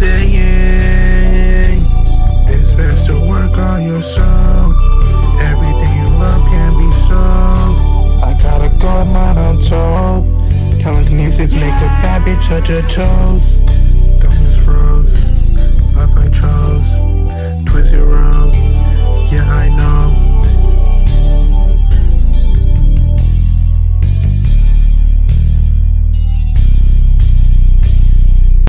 saying it's best to work on yourself. Everything you love can be sold. I got a gold mine on top. Telekinesis yeah. make a bad bitch touch her toes. Dumb is froze. Life I chose.